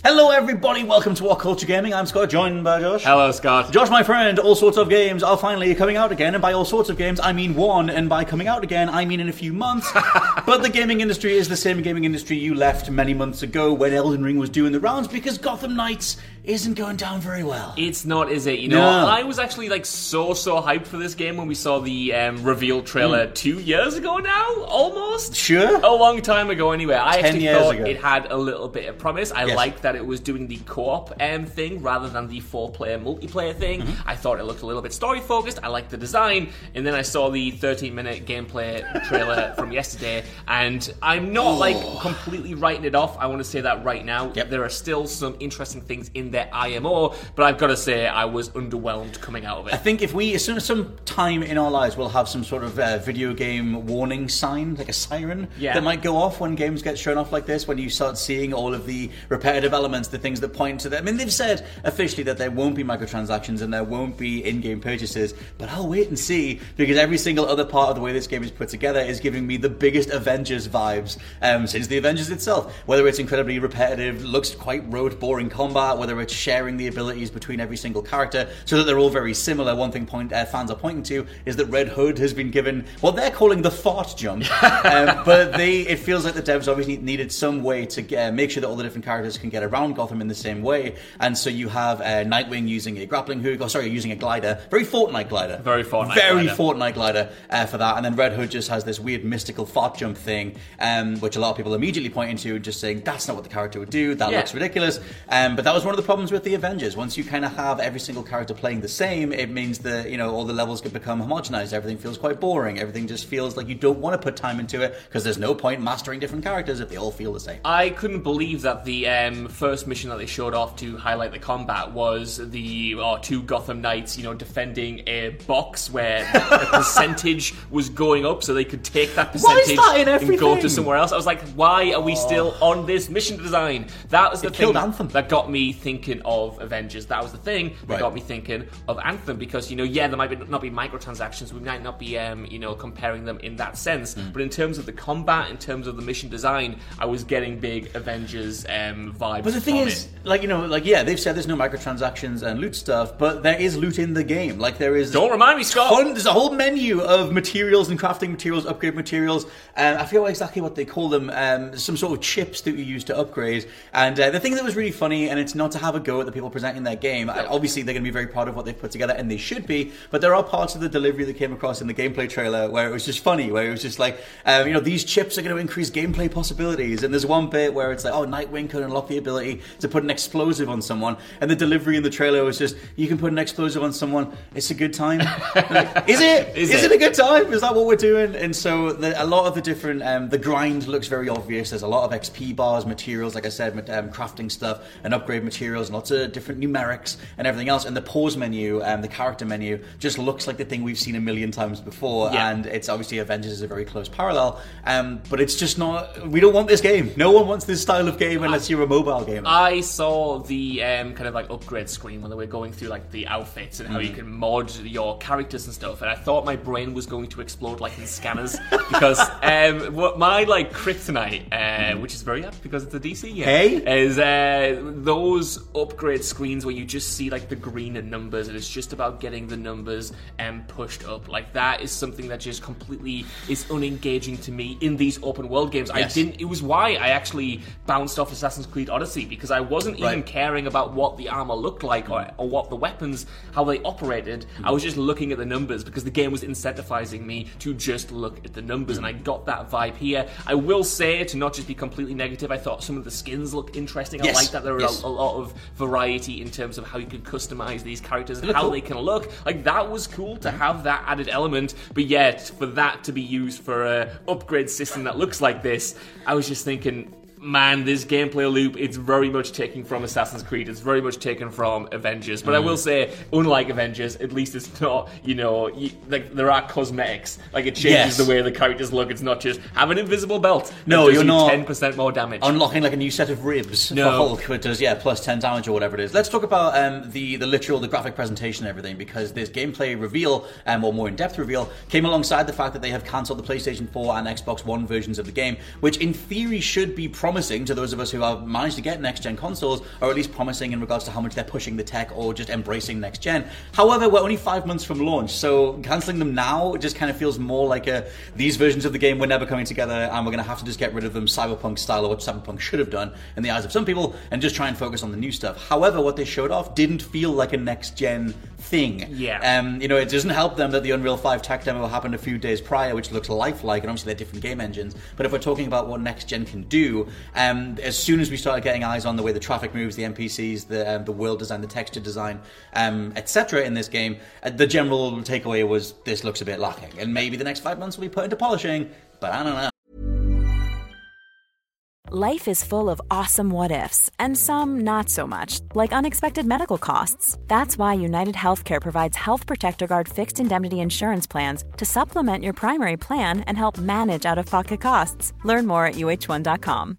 Hello, everybody. Welcome to What Culture Gaming. I'm Scott, joined by Josh. Hello, Scott. Josh, my friend, all sorts of games are finally coming out again, and by all sorts of games, I mean one, and by coming out again, I mean in a few months. but the gaming industry is the same gaming industry you left many months ago when Elden Ring was doing the rounds because Gotham Knights isn't going down very well. It's not, is it? You know, No. I was actually like so so hyped for this game when we saw the um, reveal trailer Hmm. two years ago now, almost. Sure. A long time ago, anyway. I Ten actually years thought ago. it had a little bit of promise. I Yes. liked that it was doing the co-op um, thing rather than the four-player multiplayer thing. Mm-hmm. I thought it looked a little bit story-focused. I liked the design, and then I saw the 13-minute gameplay trailer from yesterday, and I'm not like completely writing it off. I want to say that right now. Yep. There are still some interesting things in their IMO, but I've got to say I was underwhelmed coming out of it. I think if we, as soon as some time in our lives, we'll have some sort of uh, video game warning sign, like a siren, Yeah. that might go off when games get shown off like this. When you start seeing all of the repetitive elements, the things that point to them. I mean, they've said officially that there won't be microtransactions and there won't be in-game purchases, but I'll wait and see because every single other part of the way this game is put together is giving me the biggest Avengers vibes um, since the Avengers itself. Whether it's incredibly repetitive, looks quite rote, boring combat, whether it's sharing the abilities between every single character so that they're all very similar. One thing point, uh, fans are pointing to is that Red Hood has been given what they're calling the fart jump, um, but they it feels like the devs obviously needed some way to uh, make sure that all the different characters can get around Gotham in the same way, and so you have uh, Nightwing using a grappling hook, or sorry, using a glider, very Fortnite glider, Very Fortnite very glider. Fortnite glider uh, for that, and then Red Hood just has this weird mystical fart jump thing, um, which a lot of people immediately point into, just saying that's not what the character would do. That Yeah. looks ridiculous. Um, but that was one of the problems with the Avengers. Once you kind of have every single character playing the same, it means that you know all the levels could become homogenized. Everything feels quite boring. Everything just feels like you don't want to put time into it because there's no point mastering different characters if they all feel the same. I couldn't believe that the um, first mission that they showed off to highlight the combat was the oh, two Gotham Knights, you know, defending a box where the percentage was going up, so they could take that percentage that and go to somewhere else. I was like, why are we still on this mission design? That was the It thing that got me thinking of Avengers. That was the thing that Right. got me thinking of Anthem because you know, yeah, there might be, not be microtransactions. We might not be, um, you know, comparing them in that sense. Mm. But in terms of the combat, in terms of the mission design, I was getting big Avengers um, vibes. But the thing is, it. like you know, like yeah, they've said there's no microtransactions and loot stuff, but there is loot in the game. Like there is. Don't remind me, Scott. ton- there's a whole menu of materials and crafting materials, upgrade materials. Um, I forget exactly what they call them. Um, some sort of chips that you use to upgrade. And uh, the thing that was really funny, and it's not to have a go at the people presenting their game. I- Obviously, they're going to be very proud of what they've put together, and they should be. But there are parts of the delivery that came across in the gameplay trailer where it was just funny, where it was just like, um, you know, these chips are going to increase gameplay possibilities. And there's one bit where it's like, oh, Nightwing can unlock the ability to put an explosive on someone, and the delivery in the trailer was just, you can put an explosive on someone. It's a good time. Like, is it? Is is it? it a good time? Is that what we're doing? And so the, a lot of the different, um, the grind looks very obvious. There's a lot of XP bars, materials, like I said, um, crafting stuff and upgrade materials, and lots of different numerics and everything else. And the pause menu, and the character menu, just looks like the thing we've seen a million times before. Yeah. And it's obviously Avengers is a very close parallel. Um, but it's just not. We don't want this game. No one wants this style of game unless you're a mobile gamer. I saw the um, kind of like upgrade screen when they were going through like the outfits and how Mm. you can mod your characters and stuff, and I thought my brain was going to explode like in scanners because um, what my like kryptonite, uh, which is very apt because it's a DC Hey? is uh, those upgrade screens where you just see like the green and numbers, and it's just about getting the numbers um, pushed up. Like that is something that just completely is unengaging to me in these open world games. I didn't. It was why I actually bounced off Assassin's Creed Odyssey because I wasn't even caring about what the armor looked like or, or what the weapons, how they operated. I was just looking at the numbers because the game was incentivizing me to just look at the numbers, and I got that vibe here. I will say to not just be completely negative. I thought some of the skins looked interesting. I like that there were Yes. a, a lot of variety in terms of how you can customize these characters and how cool. they can look. Like that was cool to mm-hmm. have that added element, but yet for that to be used for a upgrade system that looks like this, I was just thinking. Man, this gameplay loop, it's very much taken from Assassin's Creed. It's very much taken from Avengers. But I Mm. will say, unlike Avengers, at least it's not, you know, you, like there are cosmetics. Like it changes Yes. the way the characters look. It's not just have an invisible belt. No, you're you not 10% more damage. unlocking like a new set of ribs No. for Hulk, which does yeah plus ten damage or whatever it is. Let's talk about um, the the literal, the graphic presentation and everything because this gameplay reveal, um, or more in depth reveal, came alongside the fact that they have cancelled the PlayStation 4 and Xbox One versions of the game, which in theory should be promising to those of us who have managed to get next gen consoles, or at least promising in regards to how much they're pushing the tech or just embracing next gen. However, we're only five months from launch, so cancelling them now just kind of feels more like a these versions of the game were never coming together, and we're going to have to just get rid of them cyberpunk style, or what cyberpunk should have done in the eyes of some people, and just try and focus on the new stuff. However, what they showed off didn't feel like a next gen thing. Yeah. Um, you know, it doesn't help them that the Unreal 5 tech demo happened a few days prior, which looks lifelike, and obviously they're different game engines. But if we're talking about what next gen can do, um, as soon as we started getting eyes on the way the traffic moves, the NPCs, the um, the world design, the texture design, um, etc. in this game, uh, the general takeaway was this looks a bit lacking, and maybe the next five months will be put into polishing. But I don't know. Life is full of awesome what ifs, and some not so much, like unexpected medical costs. That's why United Healthcare provides Health Protector Guard fixed indemnity insurance plans to supplement your primary plan and help manage out of pocket costs. Learn more at uhone.com.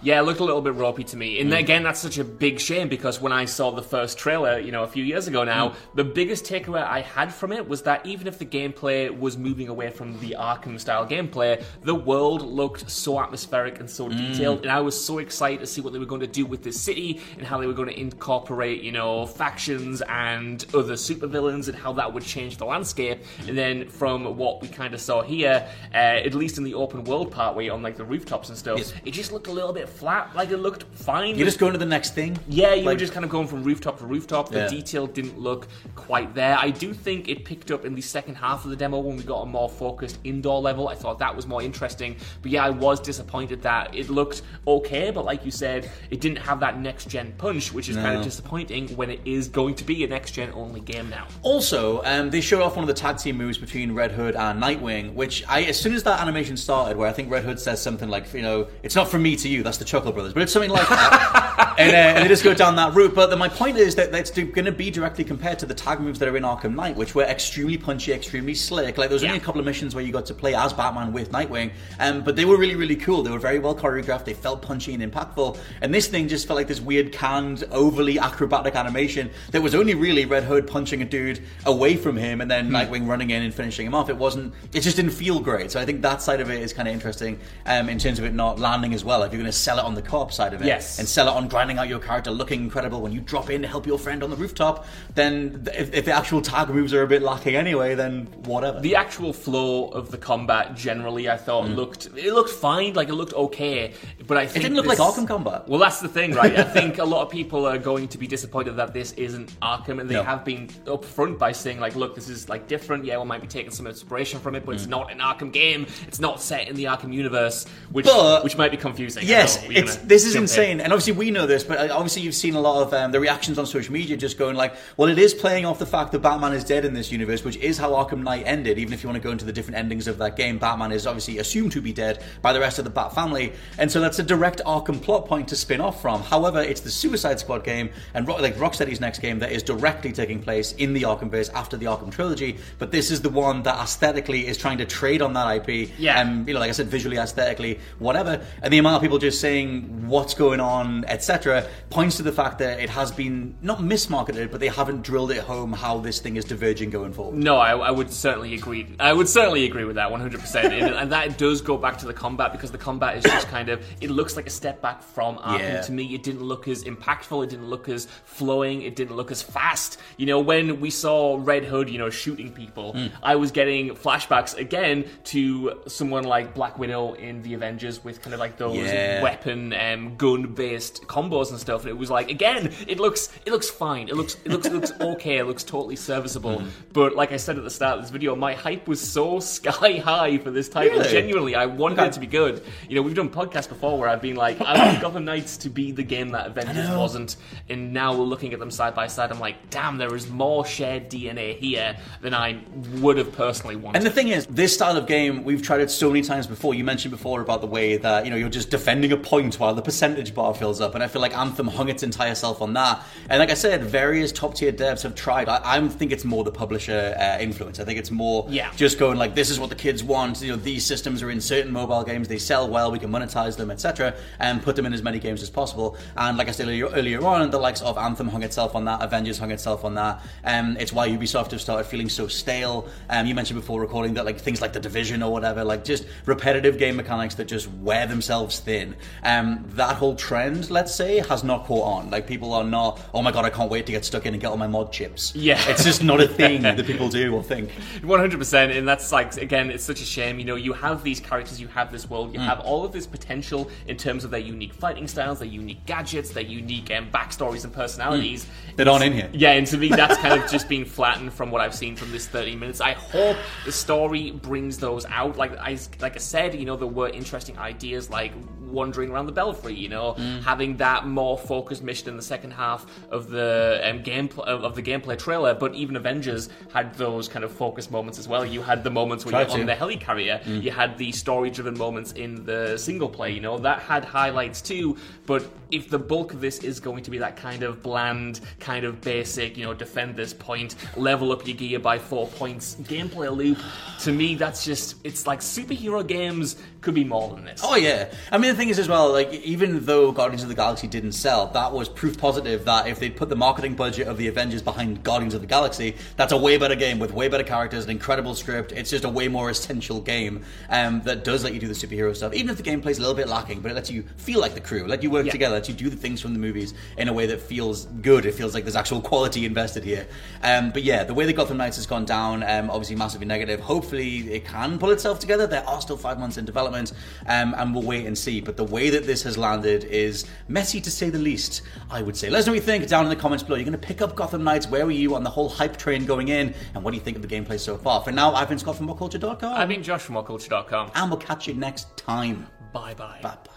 Yeah, it looked a little bit ropey to me. Mm. And again, that's such a big shame because when I saw the first trailer, you know, a few years ago now, Mm. the biggest takeaway I had from it was that even if the gameplay was moving away from the Arkham style gameplay, the world looked so atmospheric and so Mm. detailed. And I was so excited to see what they were going to do with this city and how they were going to incorporate, you know, factions and other supervillains and how that would change the landscape. And then from what we kind of saw here, uh, at least in the open world part where you're on like the rooftops and stuff, Yes. it just looked a little bit flat. Like it looked fine. You're just going to the next thing. Yeah, you were just kind of going from rooftop to rooftop. The Yeah. detail didn't look quite there. I do think it picked up in the second half of the demo when we got a more focused indoor level. I thought that was more interesting. But yeah, I was disappointed that it looked okay, but like you said, it didn't have that next gen punch, which is kind of disappointing when it is going to be a next gen only game now. Also, um, they showed off one of the tag team moves between Red Hood and Nightwing, which I, as soon as that animation started, where I think Red Hood says something like, you know, it's not from me to you, 2. That's the Chuckle Brothers, but it's something like that. And, uh, and they just go down that route. But my point is that it's going to be directly compared to the tag moves that are in Arkham Knight, which were extremely punchy, extremely slick. Like there was only a couple of missions where you got to play as Batman with Nightwing, um, but they were really, really cool. They were very well choreographed. They felt punchy and impactful. And this thing just felt like this weird, canned, overly acrobatic animation that was only really Red Hood punching a dude away from him and then Nightwing running in and finishing him off. It wasn't. It just didn't feel great. So I think that side of it is kind of interesting um, in terms of it not landing as well. If you're going to sell it on the co-op side of it, Yes. and sell it on grinding out your character, looking incredible when you drop in to help your friend on the rooftop, then if, if the actual tag moves are a bit lacking anyway, then whatever. The actual flow of the combat generally, I thought looked it looked fine, like it looked okay. But I think Mm. didn't look this- like Arkham combat. Well, that's the thing, right? I think a lot of people are going to be disappointed that this isn't Arkham, and they No. have been upfront by saying like, "Look, this is like different. Yeah, we might be taking some inspiration from it, but Mm. it's not an Arkham game. It's not set in the Arkham universe, which But- which might be confusing." Yes, this is jump in. insane, and obviously we know this, but uh, obviously you've seen a lot of um, the reactions on social media just going like, "Well, it is playing off the fact that Batman is dead in this universe, which is how Arkham Knight ended. Even if you want to go into the different endings of that game, Batman is obviously assumed to be dead by the rest of the Bat family, and so that's a direct Arkham plot point to spin off from. However, it's the Suicide Squad game and like Rocksteady's next game that is directly taking place in the Arkhamverse after the Arkham trilogy, but this is the one that aesthetically is trying to trade on that IP. Yeah. Um, you know, like I said, visually, aesthetically, whatever. And the amount of people just saying what's going on, etc., points to the fact that it has been not mismarketed, but they haven't drilled it home how this thing is diverging going forward. No, I, I would certainly agree. I would certainly agree with that 100%. and, and that does go back to the combat because the combat is just kind of, it looks like a step back from Arkham Yeah. to me. It didn't look as impactful, it didn't look as flowing, it didn't look as fast. You know, when we saw Red Hood, you know, shooting people, Hmm. I was getting flashbacks again to someone like Black Widow in the Avengers with kind of like those Yeah. weapon um, gun based combos and stuff. And it was like, again, it looks it looks fine. It looks it looks it looks okay. It looks totally serviceable. Hmm. But like I said at the start of this video, my hype was so sky high for this title. Really? Genuinely, I wanted Okay. it to be good. You know, we've done podcasts before where I've been like, I want Gotham Knights to be the game that Avengers wasn't, and now we're looking at them side by side. I'm like, damn, there is more shared DNA here than I would have personally wanted. And the thing is, this style of game, we've tried it so many times before. You mentioned before about the way that, you know, you're just defending a point while the percentage bar fills up. And I feel like Anthem hung its entire self on that. And like I said, various top tier devs have tried. I, I think it's more the publisher uh, influence. I think it's more Yeah. just going like, this is what the kids want. You know, these systems are in certain mobile games. They sell well. We can monetize them, etc. And put them in as many games as possible. And like I said earlier, earlier on, the likes of Anthem hung itself on that. Avengers hung itself on that. Um, it's why Ubisoft have started feeling so stale. Um, you mentioned before recording that like things like the Division or whatever, like just repetitive game mechanics that just wear themselves thin. Um, that whole trend, let's say, has not caught on. Like people are not, oh my god, I can't wait to get stuck in and get all my mod chips. Yeah. it's just not a thing that people do or think. One hundred percent, and that's like again, it's such a shame. You know, you have these characters, you have this world, you Mm. have all of this potential in terms of their unique fighting styles, their unique gadgets, their unique um, backstories and personalities. That aren't in here. Yeah, and to me, that's kind of just been flattened from what I've seen from this thirty minutes. I hope the story brings those out. Like I, like I said, you know, there were interesting ideas like wandering around the belfry. You know, Mm. having that more focused mission in the second half of the um, gameplay of the gameplay trailer. But even Avengers had those kind of focused moments as well. You had the moments where you're on the helicarrier. Mm. You had the story-driven moments in the single play. You know, that had highlights too. But if the bulk of this is going to be that kind of bland, kind of basic, you know, defend this point, level up your gear by four points, gameplay loop, to me, that's just it's like superhero games could be more than this. Oh yeah. I mean the thing is as well, like even though Guardians of the Galaxy didn't sell, that was proof positive that if they put the marketing budget of the Avengers behind Guardians of the Galaxy, that's a way better game with way better characters, an incredible script. It's just a way more essential game um, that does let you do the superhero stuff. Even if the gameplay's a little bit lacking, but it lets you feel like the crew, let you work Yeah. together, let you do the things from the movies in a way that feels good. It feels like there's actual quality invested here. Um, but yeah, the way the Gotham Knights has gone down, um, obviously massively negative. Hopefully it can pull itself together. There are still five months in development, um, and we'll wait and see. But the way that this has landed is messy to say the least, I would say. Let us know what you think down in the comments below. You're going to pick up Gotham Knights. Where were you on the whole hype train going in? And what do you think of the gameplay so far? For now, I've been Scott from WhatCulture.com. I've been Josh from WhatCulture.com. and we'll catch you next time. Bye bye. Bye bye.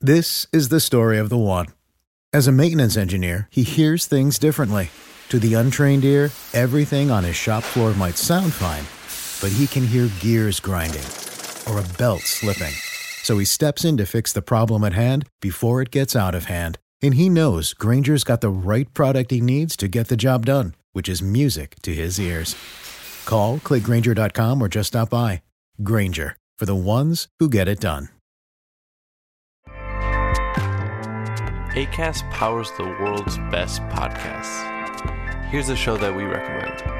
This is the story of the one. As a maintenance engineer, he hears things differently. To the untrained ear, everything on his shop floor might sound fine, but he can hear gears grinding or a belt slipping. So he steps in to fix the problem at hand before it gets out of hand. And he knows Grainger's got the right product he needs to get the job done, which is music to his ears. Call, clickgrainger.com, or just stop by. Grainger, for the ones who get it done. ACAST powers the world's best podcasts. Here's a show that we recommend.